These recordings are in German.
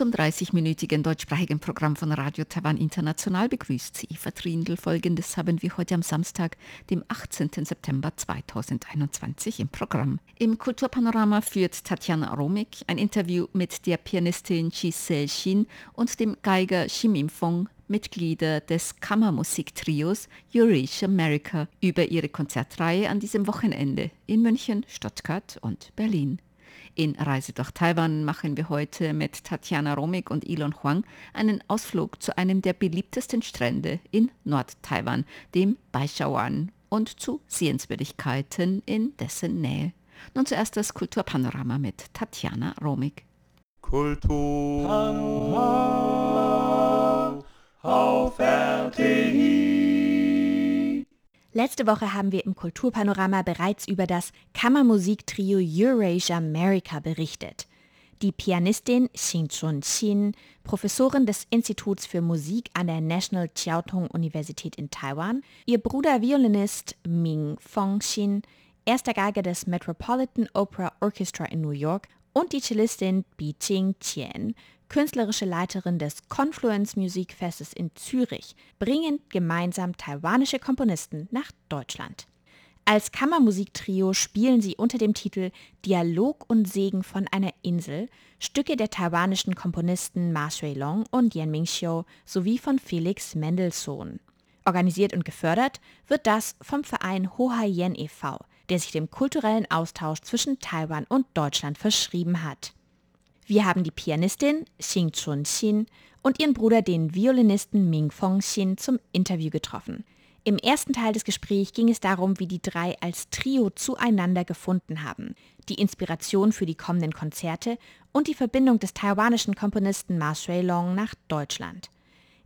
Zum 30-minütigen deutschsprachigen Programm von Radio Taiwan International begrüßt Sie Eva Trindl. Folgendes haben wir heute am Samstag, dem 18. September 2021 im Programm. Im Kulturpanorama führt Tatjana Romik ein Interview mit der Pianistin Chi Sel-Shin und dem Geiger Shim Im-Fong Mitglieder des Kammermusiktrios Eurasia America über ihre Konzertreihe an diesem Wochenende in München, Stuttgart und Berlin. In Reise durch Taiwan machen wir heute mit Tatjana Romig und Elon Huang einen Ausflug zu einem der beliebtesten Strände in Nord-Taiwan, dem Baishawan, und zu Sehenswürdigkeiten in dessen Nähe. Nun zuerst das Kulturpanorama mit Tatjana Romig. Kulturpanorama auf RTI. Letzte Woche haben wir im Kulturpanorama bereits über das Kammermusiktrio Eurasia America berichtet. Die Pianistin Xin Chun Xin, Professorin des Instituts für Musik an der National Chiao Tung Universität in Taiwan, ihr Bruder Violinist Ming Fong Xin, erster Geiger des Metropolitan Opera Orchestra in New York und die Cellistin Bi Ching Qian, künstlerische Leiterin des Confluence Musikfestes in Zürich, bringen gemeinsam taiwanische Komponisten nach Deutschland. Als Kammermusiktrio spielen sie unter dem Titel Dialog und Segen von einer Insel Stücke der taiwanischen Komponisten Ma Shui-long und Yan Mingxiu sowie von Felix Mendelssohn. Organisiert und gefördert wird das vom Verein Hohai Yen e.V., der sich dem kulturellen Austausch zwischen Taiwan und Deutschland verschrieben hat. Wir haben die Pianistin Xing Chun Xin und ihren Bruder, den Violinisten Ming Fong Xin, zum Interview getroffen. Im ersten Teil des Gesprächs ging es darum, wie die drei als Trio zueinander gefunden haben, die Inspiration für die kommenden Konzerte und die Verbindung des taiwanischen Komponisten Ma Shui-long nach Deutschland.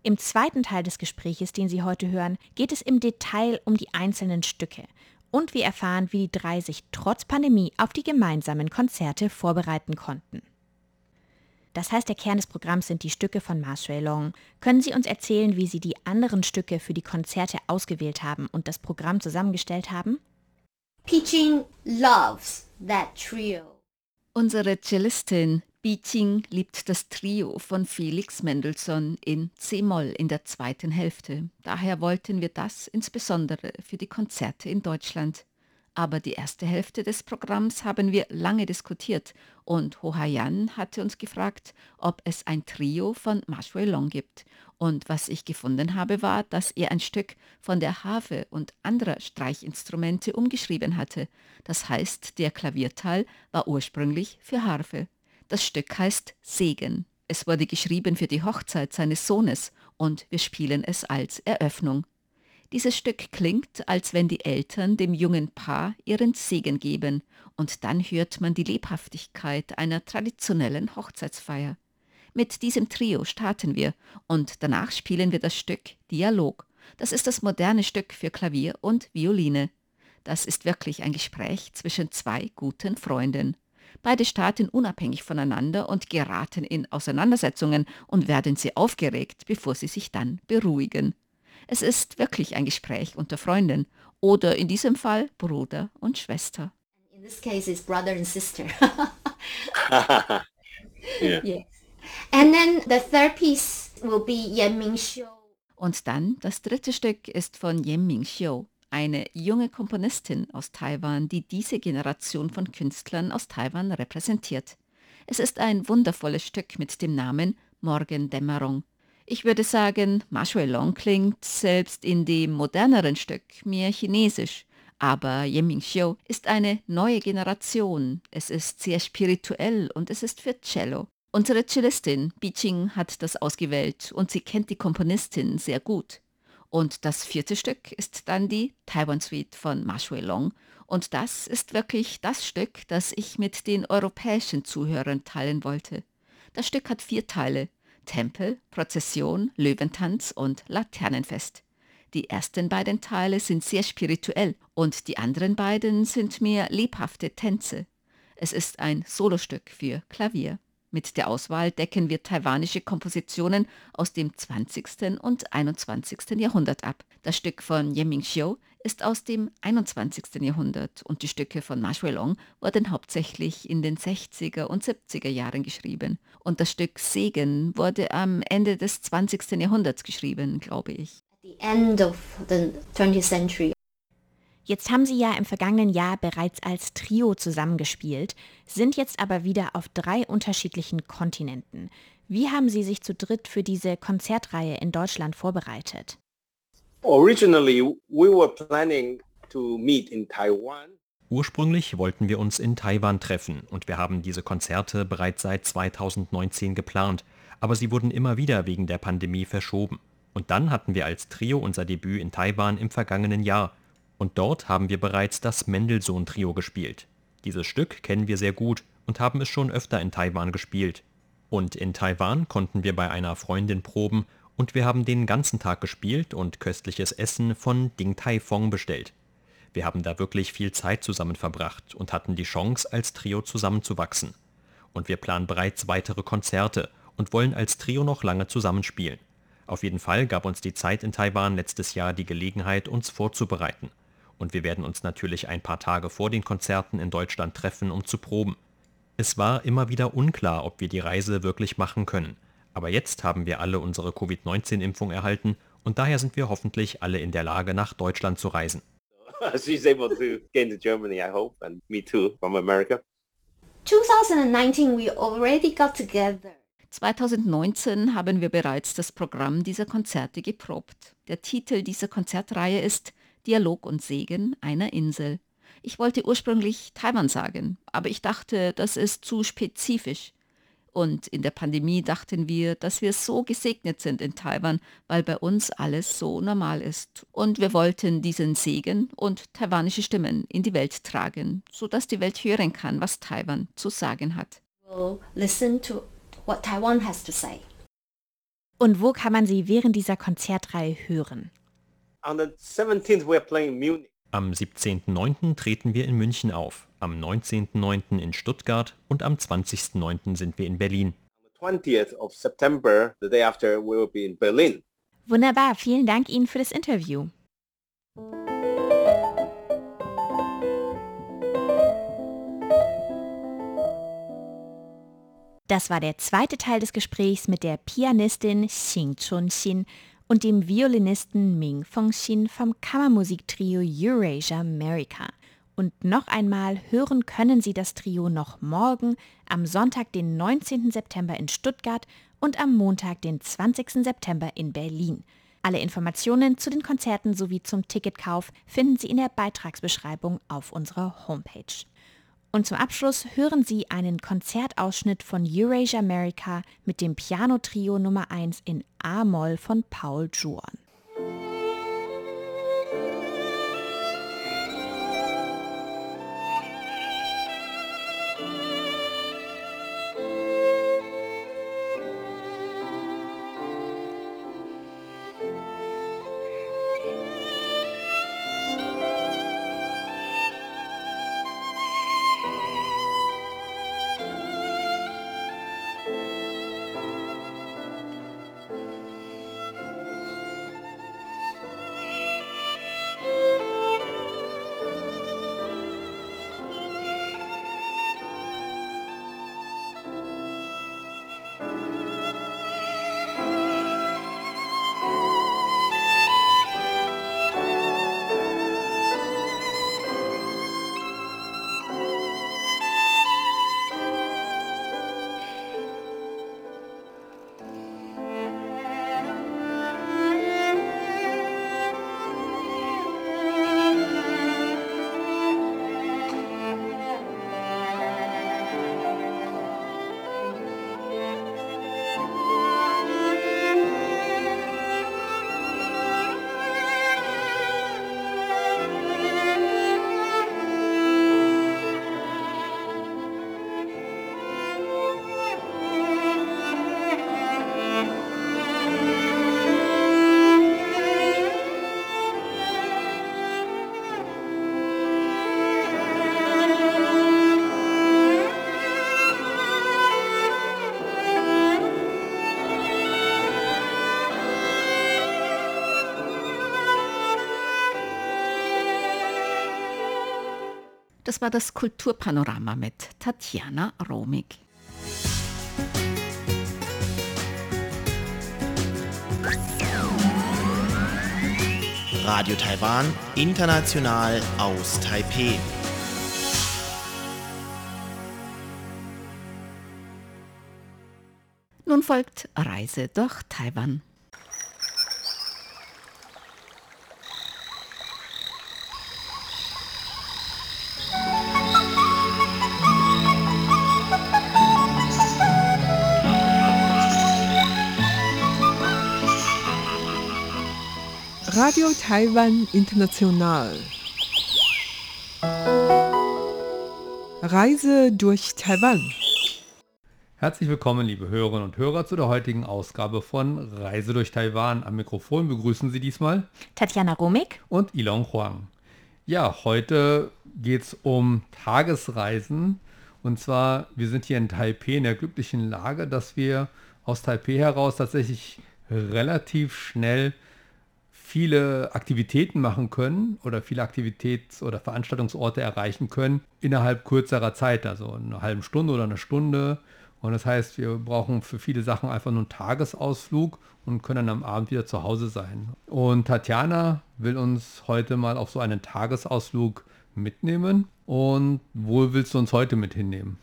Im zweiten Teil des Gesprächs, den Sie heute hören, geht es im Detail um die einzelnen Stücke und wir erfahren, wie die drei sich trotz Pandemie auf die gemeinsamen Konzerte vorbereiten konnten. Das heißt, der Kern des Programms sind die Stücke von Ma Shui-long. Können Sie uns erzählen, wie Sie die anderen Stücke für die Konzerte ausgewählt haben und das Programm zusammengestellt haben? Piching loves that trio. Unsere Cellistin Biching liebt das Trio von Felix Mendelssohn in C-Moll in der zweiten Hälfte. Daher wollten wir das insbesondere für die Konzerte in Deutschland aber die erste Hälfte des Programms haben wir lange diskutiert und Hohayan hatte uns gefragt, ob es ein Trio von Ma Shui-long gibt. Und was ich gefunden habe, war, dass er ein Stück von der Harfe und anderer Streichinstrumente umgeschrieben hatte. Das heißt, der Klavierteil war ursprünglich für Harfe. Das Stück heißt Segen. Es wurde geschrieben für die Hochzeit seines Sohnes und wir spielen es als Eröffnung. Dieses Stück klingt, als wenn die Eltern dem jungen Paar ihren Segen geben, und dann hört man die Lebhaftigkeit einer traditionellen Hochzeitsfeier. Mit diesem Trio starten wir und danach spielen wir das Stück Dialog. Das ist das moderne Stück für Klavier und Violine. Das ist wirklich ein Gespräch zwischen zwei guten Freunden. Beide starten unabhängig voneinander und geraten in Auseinandersetzungen und werden sehr aufgeregt, bevor sie sich dann beruhigen. Es ist wirklich ein Gespräch unter Freunden oder in diesem Fall Bruder und Schwester. In this case, it's brother and sister. yeah. yes. And then the third piece will be Yan Mingxiu. Und dann das dritte Stück ist von Yen Mingxiu, eine junge Komponistin aus Taiwan, die diese Generation von Künstlern aus Taiwan repräsentiert. Es ist ein wundervolles Stück mit dem Namen Morgendämmerung. Ich würde sagen, Ma Shui-long klingt selbst in dem moderneren Stück mehr chinesisch. Aber Yeming Xiu ist eine neue Generation. Es ist sehr spirituell und es ist für Cello. Unsere Cellistin Biching hat das ausgewählt und sie kennt die Komponistin sehr gut. Und das vierte Stück ist dann die Taiwan Suite von Ma Shui-long. Und das ist wirklich das Stück, das ich mit den europäischen Zuhörern teilen wollte. Das Stück hat vier Teile. Tempel, Prozession, Löwentanz und Laternenfest. Die ersten beiden Teile sind sehr spirituell und die anderen beiden sind mehr lebhafte Tänze. Es ist ein Solostück für Klavier. Mit der Auswahl decken wir taiwanische Kompositionen aus dem 20. und 21. Jahrhundert ab. Das Stück von Ye Mingxiu ist aus dem 21. Jahrhundert und die Stücke von Ma Shuilong wurden hauptsächlich in den 60er und 70er Jahren geschrieben. Und das Stück Segen wurde am Ende des 20. Jahrhunderts geschrieben, glaube ich. The end of the 20th century. Jetzt haben Sie ja im vergangenen Jahr bereits als Trio zusammengespielt, sind jetzt aber wieder auf drei unterschiedlichen Kontinenten. Wie haben Sie sich zu dritt für diese Konzertreihe in Deutschland vorbereitet? Originally, we were planning to meet in Taiwan. Ursprünglich wollten wir uns in Taiwan treffen und wir haben diese Konzerte bereits seit 2019 geplant, aber sie wurden immer wieder wegen der Pandemie verschoben. Und dann hatten wir als Trio unser Debüt in Taiwan im vergangenen Jahr und dort haben wir bereits das Mendelssohn-Trio gespielt. Dieses Stück kennen wir sehr gut und haben es schon öfter in Taiwan gespielt. Und in Taiwan konnten wir bei einer Freundin proben und wir haben den ganzen Tag gespielt und köstliches Essen von Ding Tai Fong bestellt. Wir haben da wirklich viel Zeit zusammen verbracht und hatten die Chance, als Trio zusammenzuwachsen. Und wir planen bereits weitere Konzerte und wollen als Trio noch lange zusammenspielen. Auf jeden Fall gab uns die Zeit in Taiwan letztes Jahr die Gelegenheit, uns vorzubereiten. Und wir werden uns natürlich ein paar Tage vor den Konzerten in Deutschland treffen, um zu proben. Es war immer wieder unklar, ob wir die Reise wirklich machen können. Aber jetzt haben wir alle unsere Covid-19-Impfung erhalten und daher sind wir hoffentlich alle in der Lage, nach Deutschland zu reisen. She's able to get into Germany, I hope, and me too, from America. 2019, we already got together. 2019 haben wir bereits das Programm dieser Konzerte geprobt. Der Titel dieser Konzertreihe ist Dialog und Segen einer Insel. Ich wollte ursprünglich Taiwan sagen, aber ich dachte, das ist zu spezifisch. Und in der Pandemie dachten wir, dass wir so gesegnet sind in Taiwan, weil bei uns alles so normal ist. Und wir wollten diesen Segen und taiwanische Stimmen in die Welt tragen, sodass die Welt hören kann, was Taiwan zu sagen hat. Und wo kann man Sie während dieser Konzertreihe hören? Am 17.09. treten wir in München auf, am 19.09. in Stuttgart und am 20.09. sind wir in Berlin. On the 20th of September, the day after, we will be in Berlin. Wunderbar, vielen Dank Ihnen für das Interview. Das war der zweite Teil des Gesprächs mit der Pianistin Xing Chun-Xin und dem Violinisten Ming Feng-Xin vom Kammermusiktrio Eurasia America. Und noch einmal hören können Sie das Trio noch morgen, am Sonntag, den 19. September in Stuttgart und am Montag, den 20. September in Berlin. Alle Informationen zu den Konzerten sowie zum Ticketkauf finden Sie in der Beitragsbeschreibung auf unserer Homepage. Und zum Abschluss hören Sie einen Konzertausschnitt von Eurasia America mit dem Piano-Trio Nummer 1 in A-Moll von Paul Juon. Das war das Kulturpanorama mit Tatjana Romig. Radio Taiwan, international aus Taipeh. Nun folgt Reise durch Taiwan. Radio Taiwan International. Reise durch Taiwan. Herzlich willkommen, liebe Hörerinnen und Hörer, zu der heutigen Ausgabe von Reise durch Taiwan. Am Mikrofon begrüßen Sie diesmal Tatjana Romig und Ilon Huang. Ja, heute geht es um Tagesreisen. Und zwar, wir sind hier in Taipei in der glücklichen Lage, dass wir aus Taipei heraus tatsächlich relativ schnell viele Aktivitäten machen können oder viele Aktivitäts- oder Veranstaltungsorte erreichen können innerhalb kürzerer Zeit, also eine halbe Stunde oder eine Stunde. Und das heißt, wir brauchen für viele Sachen einfach nur einen Tagesausflug und können dann am Abend wieder zu Hause sein. Und Tatjana will uns heute mal auf so einen Tagesausflug mitnehmen. Und wo willst du uns heute mit hinnehmen?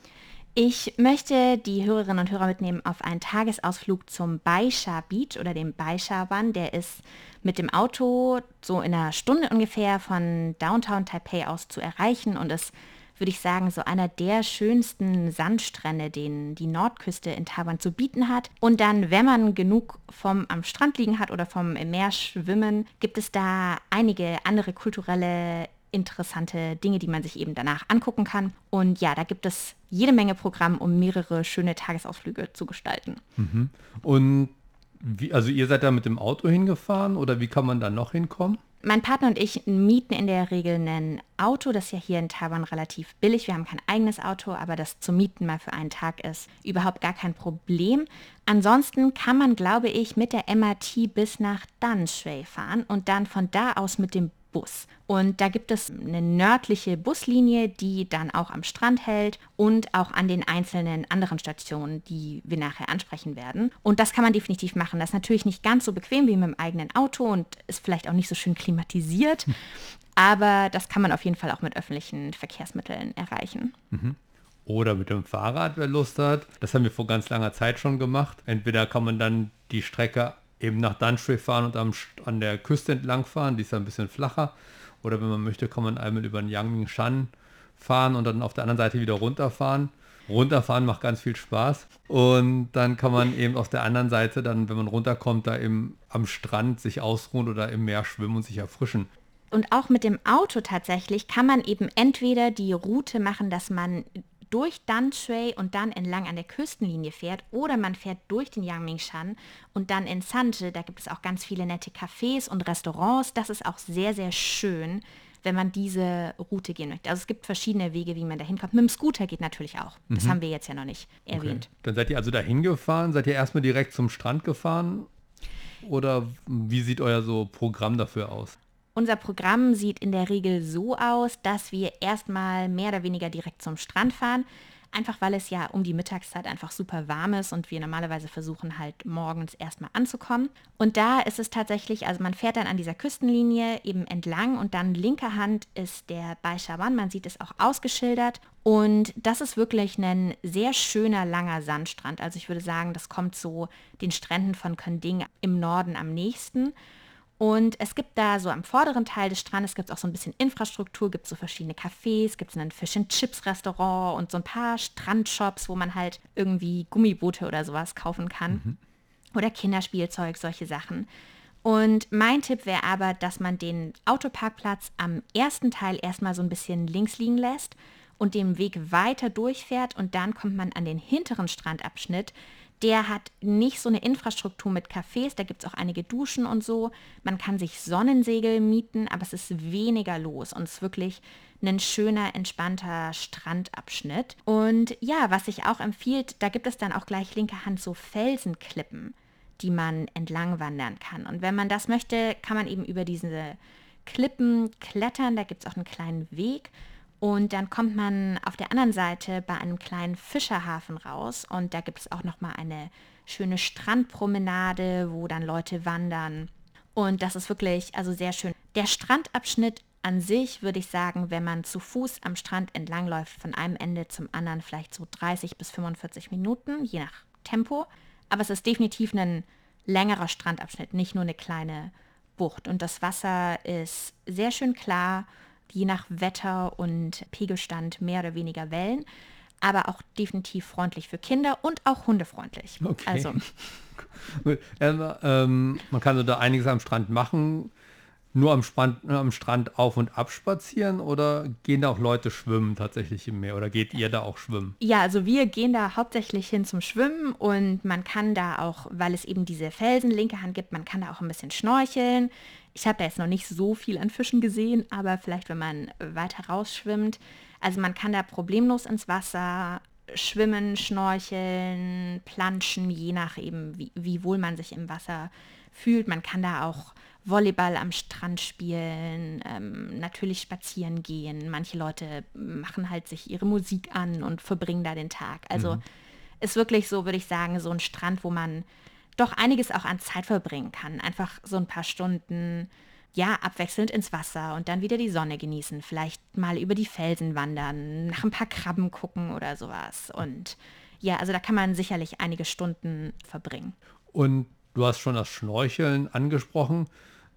Ich möchte die Hörerinnen und Hörer mitnehmen auf einen Tagesausflug zum Baisha Beach oder dem Baisha Wan. Der ist mit dem Auto so in einer Stunde ungefähr von Downtown Taipei aus zu erreichen und ist, würde ich sagen, so einer der schönsten Sandstrände, den die Nordküste in Taiwan zu bieten hat. Und dann, wenn man genug vom am Strand liegen hat oder vom im Meer schwimmen, gibt es da einige andere kulturelle interessante Dinge, die man sich eben danach angucken kann. Und ja, da gibt es jede Menge Programm, um mehrere schöne Tagesausflüge zu gestalten. Mhm. Und wie, also ihr seid da mit dem Auto hingefahren oder wie kann man da noch hinkommen? Mein Partner und ich mieten in der Regel ein Auto, das ist ja hier in Taiwan relativ billig. Wir haben kein eigenes Auto, aber das zu mieten mal für einen Tag ist überhaupt gar kein Problem. Ansonsten kann man, glaube ich, mit der MRT bis nach Danshui fahren und dann von da aus mit dem Bus. Und da gibt es eine nördliche Buslinie, die dann auch am Strand hält und auch an den einzelnen anderen Stationen, die wir nachher ansprechen werden. Und das kann man definitiv machen. Das ist natürlich nicht ganz so bequem wie mit dem eigenen Auto und ist vielleicht auch nicht so schön klimatisiert. Aber das kann man auf jeden Fall auch mit öffentlichen Verkehrsmitteln erreichen. Mhm. Oder mit dem Fahrrad, wer Lust hat. Das haben wir vor ganz langer Zeit schon gemacht. Entweder kann man dann die Strecke eben nach Danshui fahren und am, an der Küste entlang fahren, die ist ein bisschen flacher. Oder wenn man möchte, kann man einmal über den Yangmingshan fahren und dann auf der anderen Seite wieder runterfahren. Runterfahren macht ganz viel Spaß. Und dann kann man eben auf der anderen Seite dann, wenn man runterkommt, da eben am Strand sich ausruhen oder im Meer schwimmen und sich erfrischen. Und auch mit dem Auto tatsächlich kann man eben entweder die Route machen, dass man durch Danshui und dann entlang an der Küstenlinie fährt oder man fährt durch den Yangmingshan und dann in Sanche, da gibt es auch ganz viele nette Cafés und Restaurants. Das ist auch sehr, sehr schön, wenn man diese Route gehen möchte. Also es gibt verschiedene Wege, wie man da hinkommt. Mit dem Scooter geht natürlich auch. Das Mhm. haben wir jetzt ja noch nicht erwähnt. Okay. Dann seid ihr also dahin gefahren? Seid ihr erstmal direkt zum Strand gefahren? Oder wie sieht euer so Programm dafür aus? Unser Programm sieht in der Regel so aus, dass wir erstmal mehr oder weniger direkt zum Strand fahren. Einfach weil es ja um die Mittagszeit einfach super warm ist und wir normalerweise versuchen halt morgens erstmal anzukommen. Und da ist es tatsächlich, also man fährt dann an dieser Küstenlinie eben entlang und dann linker Hand ist der Baishawan, man sieht es auch ausgeschildert. Und das ist wirklich ein sehr schöner, langer Sandstrand. Also ich würde sagen, das kommt so den Stränden von Konding im Norden am nächsten. Und es gibt da so am vorderen Teil des Strandes gibt es auch so ein bisschen Infrastruktur, gibt so verschiedene Cafés, gibt es ein Fish and Chips Restaurant und so ein paar Strandshops, wo man halt irgendwie Gummiboote oder sowas kaufen kann. Mhm. Oder Kinderspielzeug, solche Sachen. Und mein Tipp wäre aber, dass man den Autoparkplatz am ersten Teil erstmal so ein bisschen links liegen lässt und den Weg weiter durchfährt und dann kommt man an den hinteren Strandabschnitt. Der hat nicht so eine Infrastruktur mit Cafés, da gibt es auch einige Duschen und so. Man kann sich Sonnensegel mieten, aber es ist weniger los und es ist wirklich ein schöner, entspannter Strandabschnitt. Und ja, was sich auch empfiehlt, da gibt es dann auch gleich linker Hand so Felsenklippen, die man entlang wandern kann. Und wenn man das möchte, kann man eben über diese Klippen klettern, da gibt es auch einen kleinen Weg. Und dann kommt man auf der anderen Seite bei einem kleinen Fischerhafen raus und da gibt es auch noch mal eine schöne Strandpromenade, wo dann Leute wandern. Und das ist wirklich also sehr schön. Der Strandabschnitt an sich würde ich sagen, wenn man zu Fuß am Strand entlangläuft, von einem Ende zum anderen vielleicht so 30 bis 45 Minuten, je nach Tempo. Aber es ist definitiv ein längerer Strandabschnitt, nicht nur eine kleine Bucht. Und das Wasser ist sehr schön klar, je nach Wetter und Pegelstand mehr oder weniger Wellen, aber auch definitiv freundlich für Kinder und auch hundefreundlich. Okay. Also ähm, man kann so da einiges am Strand machen nur am Strand, am Strand auf und ab spazieren oder gehen da auch Leute schwimmen tatsächlich im Meer oder geht ihr da auch schwimmen? Ja, also wir gehen da hauptsächlich hin zum Schwimmen und man kann da auch, weil es eben diese Felsen linke Hand gibt, man kann da auch ein bisschen schnorcheln. Ich habe da jetzt noch nicht so viel an Fischen gesehen, aber vielleicht, wenn man weiter rausschwimmt. Also man kann da problemlos ins Wasser schwimmen, schnorcheln, planschen, je nach eben, wie, wie wohl man sich im Wasser fühlt. Man kann da auch Volleyball am Strand spielen, ähm, natürlich spazieren gehen. Manche Leute machen halt sich ihre Musik an und verbringen da den Tag. Also mhm. ist wirklich so, würde ich sagen, so ein Strand, wo man doch einiges auch an Zeit verbringen kann. Einfach so ein paar Stunden, ja, abwechselnd ins Wasser und dann wieder die Sonne genießen. Vielleicht mal über die Felsen wandern, nach ein paar Krabben gucken oder sowas. Und ja, also da kann man sicherlich einige Stunden verbringen. Und du hast schon das Schnorcheln angesprochen.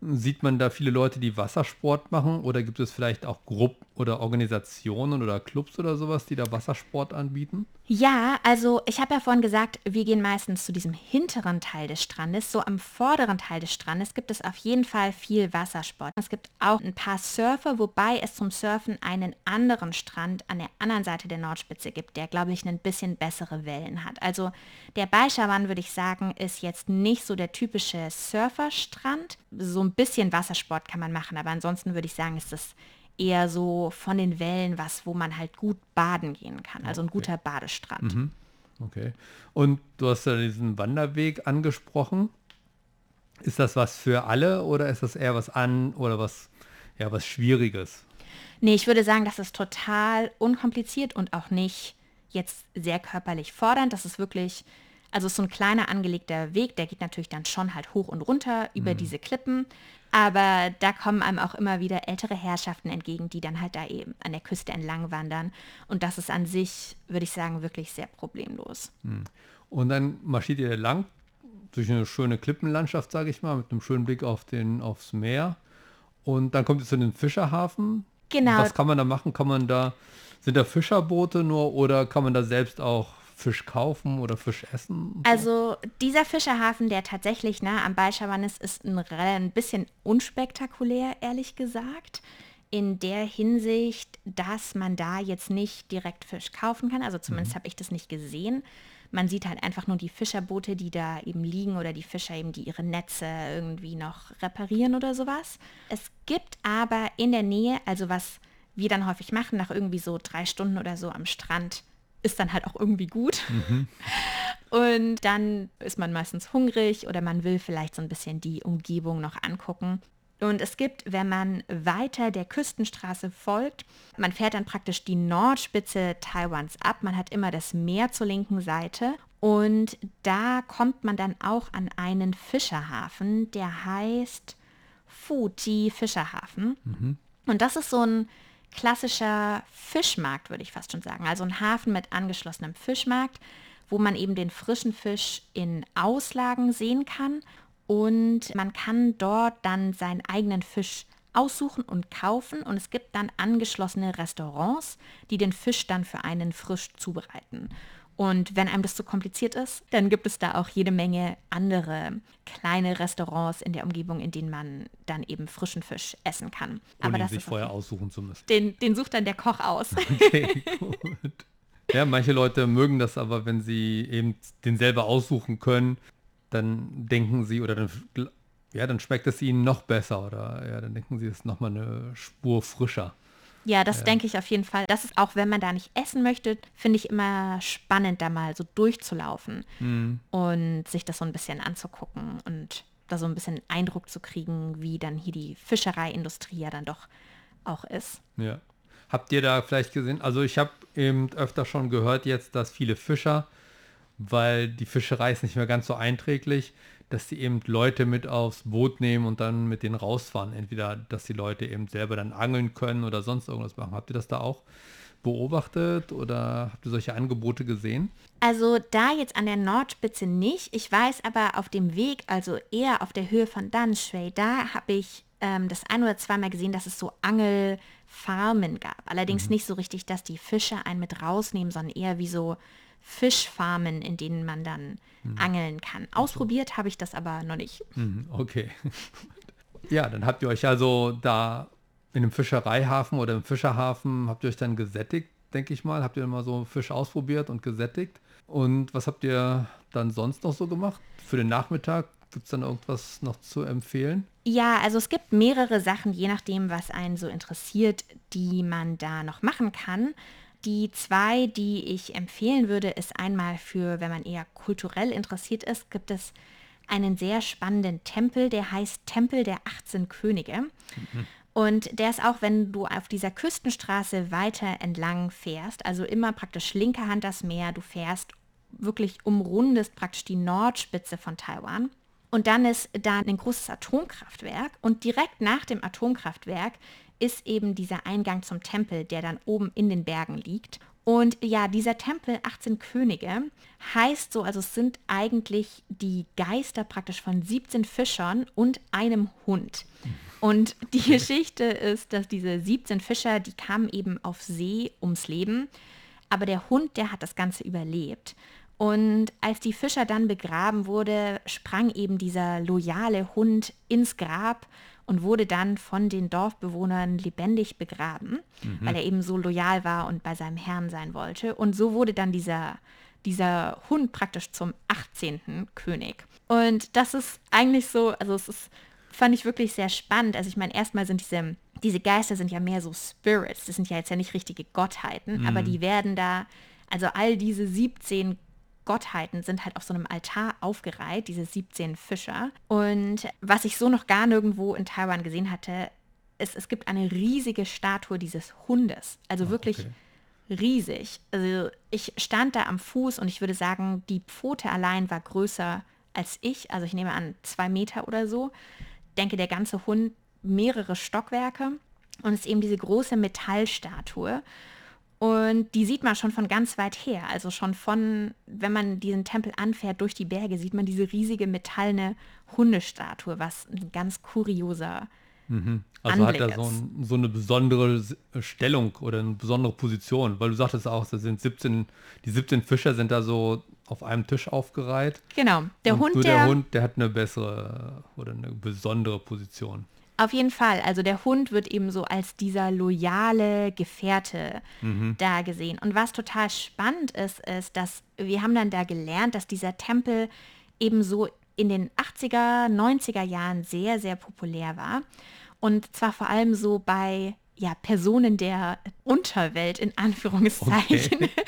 Sieht man da viele Leute, die Wassersport machen oder gibt es vielleicht auch Gruppen oder Organisationen oder Clubs oder sowas, die da Wassersport anbieten? Ja, also ich habe ja vorhin gesagt, wir gehen meistens zu diesem hinteren Teil des Strandes. So am vorderen Teil des Strandes gibt es auf jeden Fall viel Wassersport. Es gibt auch ein paar Surfer, wobei es zum Surfen einen anderen Strand an der anderen Seite der Nordspitze gibt, der, glaube ich, ein bisschen bessere Wellen hat. Also der Balschawan, würde ich sagen, ist jetzt nicht so der typische Surferstrand. So ein bisschen Wassersport kann man machen, aber ansonsten würde ich sagen, ist das eher so von den Wellen was, wo man halt gut baden gehen kann. Also ein guter Badestrand. Mhm. Okay. Und du hast ja diesen Wanderweg angesprochen. Ist das was für alle oder ist das eher was an oder was, ja, was Schwieriges? Nee, ich würde sagen, das ist total unkompliziert und auch nicht jetzt sehr körperlich fordernd. Das ist wirklich, also ist so ein kleiner angelegter Weg, der geht natürlich dann schon halt hoch und runter über mhm. diese Klippen. Aber da kommen einem auch immer wieder ältere Herrschaften entgegen, die dann halt da eben an der Küste entlang wandern. Und das ist an sich, würde ich sagen, wirklich sehr problemlos. Hm. Und dann marschiert ihr lang durch eine schöne Klippenlandschaft, sage ich mal, mit einem schönen Blick auf den, aufs Meer. Und dann kommt ihr zu den Fischerhafen. Genau. Was kann man da machen? Kann man da, sind da Fischerboote nur oder kann man da selbst auch Fisch kaufen oder Fisch essen? Also dieser Fischerhafen, der tatsächlich nah am Balschawan ist, ist ein, ein bisschen unspektakulär, ehrlich gesagt. In der Hinsicht, dass man da jetzt nicht direkt Fisch kaufen kann. Also zumindest mhm. habe ich das nicht gesehen. Man sieht halt einfach nur die Fischerboote, die da eben liegen oder die Fischer eben, die ihre Netze irgendwie noch reparieren oder sowas. Es gibt aber in der Nähe, also was wir dann häufig machen, nach irgendwie so drei Stunden oder so am Strand, ist dann halt auch irgendwie gut. Mhm. Und dann ist man meistens hungrig oder man will vielleicht so ein bisschen die Umgebung noch angucken. Und es gibt, wenn man weiter der Küstenstraße folgt, man fährt dann praktisch die Nordspitze Taiwans ab. Man hat immer das Meer zur linken Seite. Und da kommt man dann auch an einen Fischerhafen, der heißt Fuji Fischerhafen. Mhm. Und das ist so ein klassischer Fischmarkt, würde ich fast schon sagen. Also ein Hafen mit angeschlossenem Fischmarkt, wo man eben den frischen Fisch in Auslagen sehen kann. Und man kann dort dann seinen eigenen Fisch aussuchen und kaufen. Und es gibt dann angeschlossene Restaurants, die den Fisch dann für einen frisch zubereiten. Und wenn einem das zu kompliziert ist, dann gibt es da auch jede Menge andere kleine Restaurants in der Umgebung, in denen man dann eben frischen Fisch essen kann. Ohne Aber das sich vorher aussuchen zu müssen. Den, den sucht dann der Koch aus. Okay, gut. Ja, manche Leute mögen das aber, wenn sie eben den selber aussuchen können, dann denken sie oder dann, ja, dann schmeckt es ihnen noch besser oder ja, dann denken sie, es ist nochmal eine Spur frischer. Ja, das ja. denke ich auf jeden Fall. Das ist auch, wenn man da nicht essen möchte, finde ich immer spannend, da mal so durchzulaufen mhm. und sich das so ein bisschen anzugucken und da so ein bisschen Eindruck zu kriegen, wie dann hier die Fischereiindustrie ja dann doch auch ist. Ja. Habt ihr da vielleicht gesehen? Also ich habe eben öfter schon gehört jetzt, dass viele Fischer, weil die Fischerei ist nicht mehr ganz so einträglich, dass sie eben Leute mit aufs Boot nehmen und dann mit denen rausfahren. Entweder, dass die Leute eben selber dann angeln können oder sonst irgendwas machen. Habt ihr das da auch beobachtet oder habt ihr solche Angebote gesehen? Also da jetzt an der Nordspitze nicht. Ich weiß aber auf dem Weg, also eher auf der Höhe von Danshui, da habe ich ähm, das ein oder zweimal gesehen, dass es so Angelfarmen gab. Allerdings mhm. nicht so richtig, dass die Fische einen mit rausnehmen, sondern eher wie so Fischfarmen, in denen man dann mhm. angeln kann. Ausprobiert habe ich das aber noch nicht. Mhm, okay. ja, dann habt ihr euch also da in einem Fischereihafen oder im Fischerhafen, habt ihr euch dann gesättigt, denke ich mal. Habt ihr mal so Fisch ausprobiert und gesättigt? Und was habt ihr dann sonst noch so gemacht? Für den Nachmittag gibt es dann irgendwas noch zu empfehlen? Ja, also es gibt mehrere Sachen, je nachdem, was einen so interessiert, die man da noch machen kann. Die zwei, die ich empfehlen würde, ist einmal für, wenn man eher kulturell interessiert ist, gibt es einen sehr spannenden Tempel, der heißt Tempel der 18 Könige. Mhm. Und der ist auch, wenn du auf dieser Küstenstraße weiter entlang fährst, also immer praktisch linker Hand das Meer, du fährst wirklich umrundest praktisch die Nordspitze von Taiwan. Und dann ist da ein großes Atomkraftwerk und direkt nach dem Atomkraftwerk ist eben dieser Eingang zum Tempel, der dann oben in den Bergen liegt. Und ja, dieser Tempel 18 Könige heißt so, also es sind eigentlich die Geister praktisch von 17 Fischern und einem Hund. Und die Geschichte ist, dass diese 17 Fischer, die kamen eben auf See ums Leben, aber der Hund, der hat das Ganze überlebt. Und als die Fischer dann begraben wurde, sprang eben dieser loyale Hund ins Grab und wurde dann von den Dorfbewohnern lebendig begraben, mhm. weil er eben so loyal war und bei seinem Herrn sein wollte. Und so wurde dann dieser, dieser Hund praktisch zum 18. König. Und das ist eigentlich so, also es ist, fand ich wirklich sehr spannend. Also ich meine, erstmal sind diese, diese Geister sind ja mehr so Spirits, das sind ja jetzt ja nicht richtige Gottheiten, mhm. aber die werden da, also all diese 17 Gottheiten sind halt auf so einem Altar aufgereiht, diese 17 Fischer. Und was ich so noch gar nirgendwo in Taiwan gesehen hatte, ist, es gibt eine riesige Statue dieses Hundes. Also oh, wirklich okay. riesig. Also ich stand da am Fuß und ich würde sagen, die Pfote allein war größer als ich. Also ich nehme an, zwei Meter oder so. Denke, der ganze Hund mehrere Stockwerke und es ist eben diese große Metallstatue. Und die sieht man schon von ganz weit her. Also schon von, wenn man diesen Tempel anfährt durch die Berge, sieht man diese riesige metallene Hundestatue, was ein ganz kurioser mhm. Also Anblick hat er so, ein, so, eine besondere Stellung oder eine besondere Position, weil du sagtest auch, da sind 17, die 17 Fischer sind da so auf einem Tisch aufgereiht. Genau. Der Hund, nur der, der Hund, der hat eine bessere oder eine besondere Position. Auf jeden Fall. Also der Hund wird eben so als dieser loyale Gefährte mhm. da gesehen. Und was total spannend ist, ist, dass wir haben dann da gelernt, dass dieser Tempel eben so in den 80er, 90er Jahren sehr, sehr populär war. Und zwar vor allem so bei ja, Personen der Unterwelt in Anführungszeichen. Okay.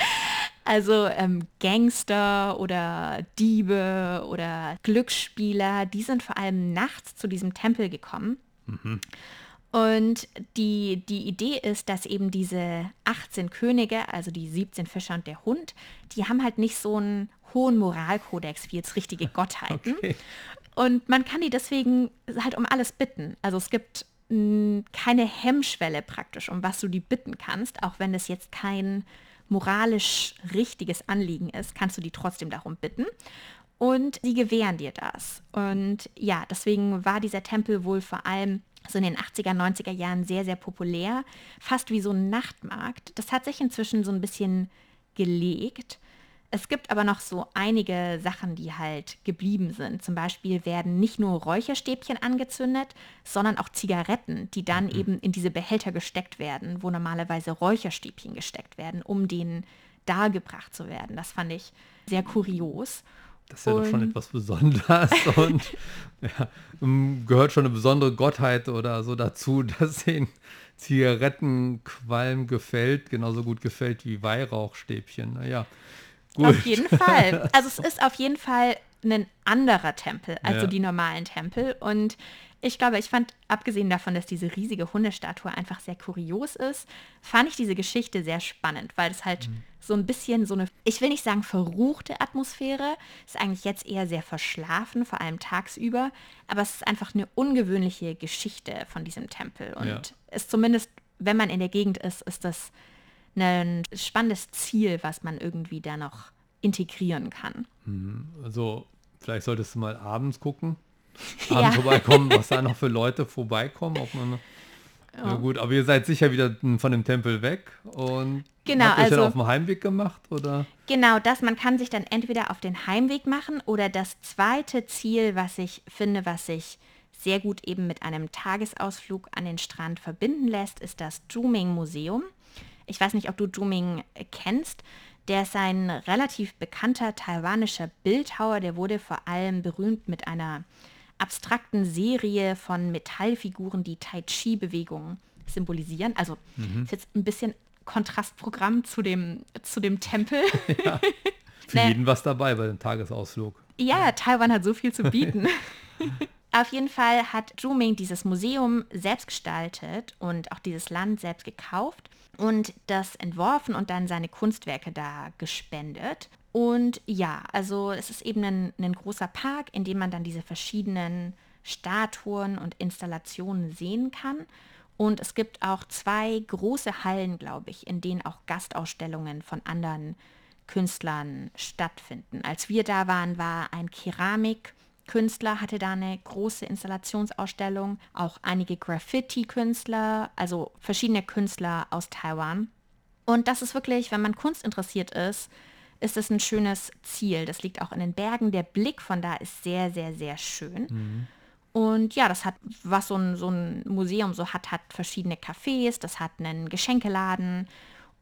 Also ähm, Gangster oder Diebe oder Glücksspieler, die sind vor allem nachts zu diesem Tempel gekommen Mhm. Und die, die Idee ist, dass eben diese 18 Könige, also die 17 Fischer und der Hund, die haben halt nicht so einen hohen Moralkodex wie jetzt richtige Gottheiten. Okay. Und man kann die deswegen halt um alles bitten. Also es gibt mh, keine Hemmschwelle praktisch, um was du die bitten kannst, auch wenn es jetzt kein moralisch richtiges Anliegen ist, kannst du die trotzdem darum bitten und die gewähren dir das. Und ja, deswegen war dieser Tempel wohl vor allem so in den 80er, 90er Jahren sehr, sehr populär, fast wie so ein Nachtmarkt. Das hat sich inzwischen so ein bisschen gelegt. Es gibt aber noch so einige Sachen, die halt geblieben sind. Zum Beispiel werden nicht nur Räucherstäbchen angezündet, sondern auch Zigaretten, die dann mhm. eben in diese Behälter gesteckt werden, wo normalerweise Räucherstäbchen gesteckt werden, um denen dargebracht zu werden. Das fand ich sehr kurios. Das ist ja und, doch schon etwas Besonderes und ja, gehört schon eine besondere Gottheit oder so dazu, dass den Zigarettenqualm gefällt, genauso gut gefällt wie Weihrauchstäbchen. Naja, gut. Auf jeden Fall. Also es ist auf jeden Fall ein anderer Tempel, also Ja. die normalen Tempel. Und ich glaube, ich fand, abgesehen davon, dass diese riesige Hundestatue einfach sehr kurios ist, fand ich diese Geschichte sehr spannend, weil es halt so ein bisschen so eine, ich will nicht sagen verruchte Atmosphäre, ist eigentlich jetzt eher sehr verschlafen, vor allem tagsüber, aber es ist einfach eine ungewöhnliche Geschichte von diesem Tempel. Und Ja. ist zumindest, wenn man in der Gegend ist, ist das ein spannendes Ziel, was man irgendwie da noch integrieren kann. Also vielleicht solltest du mal abends gucken. Ja. Abends vorbeikommen, was da noch für Leute vorbeikommen. Ob man, ja. gut, aber ihr seid sicher wieder von dem Tempel weg und Genau, habt dann also- auf dem Heimweg gemacht oder? Genau, das, man kann sich dann entweder auf den Heimweg machen oder das zweite Ziel, was ich finde, was sich sehr gut eben mit einem Tagesausflug an den Strand verbinden lässt, ist das Juming Museum. Ich weiß nicht, ob du Juming kennst. Der ist ein relativ bekannter taiwanischer Bildhauer. Der wurde vor allem berühmt mit einer abstrakten Serie von Metallfiguren, die Tai Chi-Bewegungen symbolisieren. Also ist jetzt ein bisschen Kontrastprogramm zu dem, zu dem Tempel. Für Nee. jeden was dabei bei dem Tagesausflug. Ja, Taiwan hat so viel zu bieten. Auf jeden Fall hat Zhuming dieses Museum selbst gestaltet und auch dieses Land selbst gekauft und das entworfen und dann seine Kunstwerke da gespendet. Und ja, also es ist eben ein, ein großer Park, in dem man dann diese verschiedenen Statuen und Installationen sehen kann. Und es gibt auch zwei große Hallen, glaube ich, in denen auch Gastausstellungen von anderen Künstlern stattfinden. Als wir da waren, war ein Keramikkünstler, hatte da eine große Installationsausstellung, auch einige Graffiti-Künstler, also verschiedene Künstler aus Taiwan. Und das ist wirklich, wenn man Kunst interessiert ist, ist es ein schönes Ziel. Das liegt auch in den Bergen. Der Blick von da ist sehr, sehr, sehr schön. Und ja, das hat, was so ein, so ein Museum so hat, hat verschiedene Cafés, das hat einen Geschenkeladen.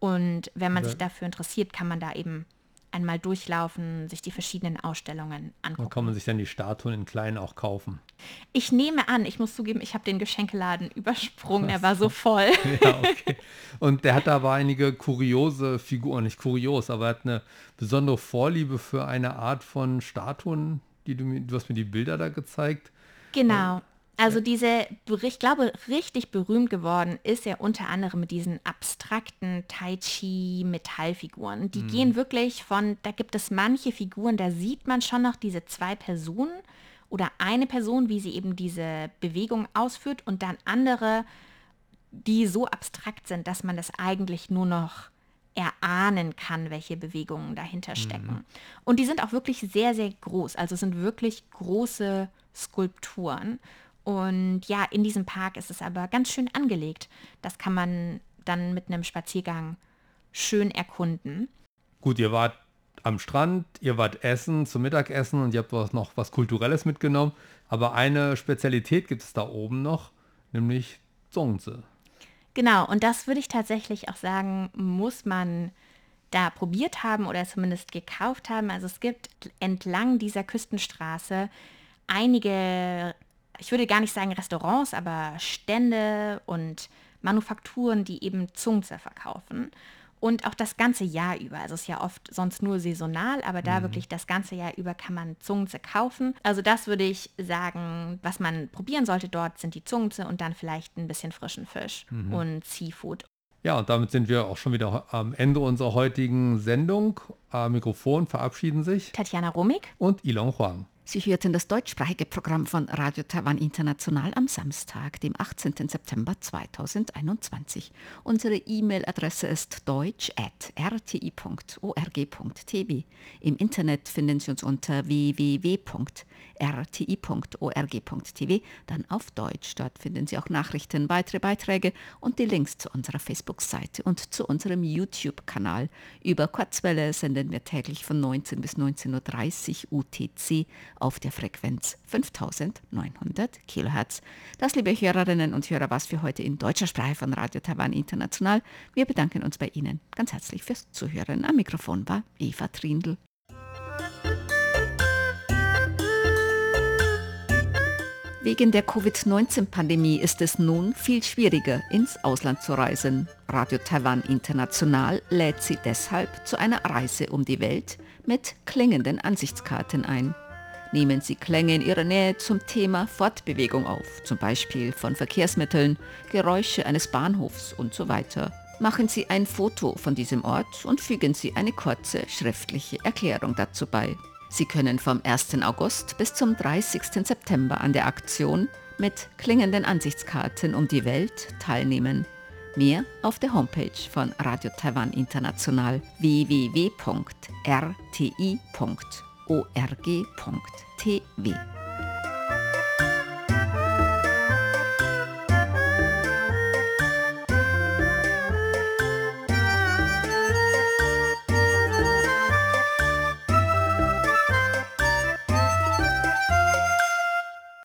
Und wenn man Ja. sich dafür interessiert, kann man da eben einmal durchlaufen, sich die verschiedenen Ausstellungen Da angucken. kann man sich dann die Statuen in klein auch kaufen. Ich nehme an, ich muss zugeben, ich habe den Geschenkeladen übersprungen, er war so voll. Ja, okay. Und der hat aber einige kuriose Figuren, nicht kurios, aber er hat eine besondere Vorliebe für eine Art von Statuen, die du mir, du hast mir die Bilder da gezeigt. Genau. Also diese, ich glaube, richtig berühmt geworden ist er unter anderem mit diesen abstrakten Tai Chi Metallfiguren. Die gehen wirklich von, da gibt es manche Figuren, da sieht man schon noch diese zwei Personen oder eine Person, wie sie eben diese Bewegung ausführt und dann andere, die so abstrakt sind, dass man das eigentlich nur noch erahnen kann, welche Bewegungen dahinter stecken. Und die sind auch wirklich sehr, sehr groß. Also es sind wirklich große Skulpturen. Und ja, in diesem Park ist es aber ganz schön angelegt. Das kann man dann mit einem Spaziergang schön erkunden. Gut, ihr wart am Strand, ihr wart essen, zum Mittagessen und ihr habt was, noch was Kulturelles mitgenommen. Aber eine Spezialität gibt es da oben noch, nämlich Zongzi. Genau, und das würde ich tatsächlich auch sagen, muss man da probiert haben oder zumindest gekauft haben. Also es gibt entlang dieser Küstenstraße einige, ich würde gar nicht sagen Restaurants, aber Stände und Manufakturen, die eben Zungze verkaufen. Und auch das ganze Jahr über. Also es ist ja oft sonst nur saisonal, aber da wirklich das ganze Jahr über kann man Zungze kaufen. Also das würde ich sagen, was man probieren sollte dort, sind die Zungze und dann vielleicht ein bisschen frischen Fisch und Seafood. Ja, und damit sind wir auch schon wieder am Ende unserer heutigen Sendung. Am Mikrofon verabschieden sich Tatjana Romig. und Ilon Huang. Sie hörten das deutschsprachige Programm von Radio Taiwan International am Samstag, dem 18. September 2021. Unsere E-Mail-Adresse ist deutsch.rti.org.tv. Im Internet finden Sie uns unter www.rti.org.tv, dann auf Deutsch. Dort finden Sie auch Nachrichten, weitere Beiträge und die Links zu unserer Facebook-Seite und zu unserem YouTube-Kanal. Über Kurzwelle senden wir täglich von 19 bis 19.30 Uhr UTC auf der Frequenz 5900 Kilohertz. Das, liebe Hörerinnen und Hörer, was für heute in deutscher Sprache von Radio Taiwan International. Wir bedanken uns bei Ihnen ganz herzlich fürs Zuhören. Am Mikrofon war Eva Trindl. Wegen der Covid-19-Pandemie ist es nun viel schwieriger, ins Ausland zu reisen. Radio Taiwan International lädt Sie deshalb zu einer Reise um die Welt mit klingenden Ansichtskarten ein. Nehmen Sie Klänge in Ihrer Nähe zum Thema Fortbewegung auf, zum Beispiel von Verkehrsmitteln, Geräusche eines Bahnhofs und so weiter. Machen Sie ein Foto von diesem Ort und fügen Sie eine kurze schriftliche Erklärung dazu bei. Sie können vom 1. August bis zum 30. September an der Aktion mit klingenden Ansichtskarten um die Welt teilnehmen. Mehr auf der Homepage von Radio Taiwan International www.rti.org.tw.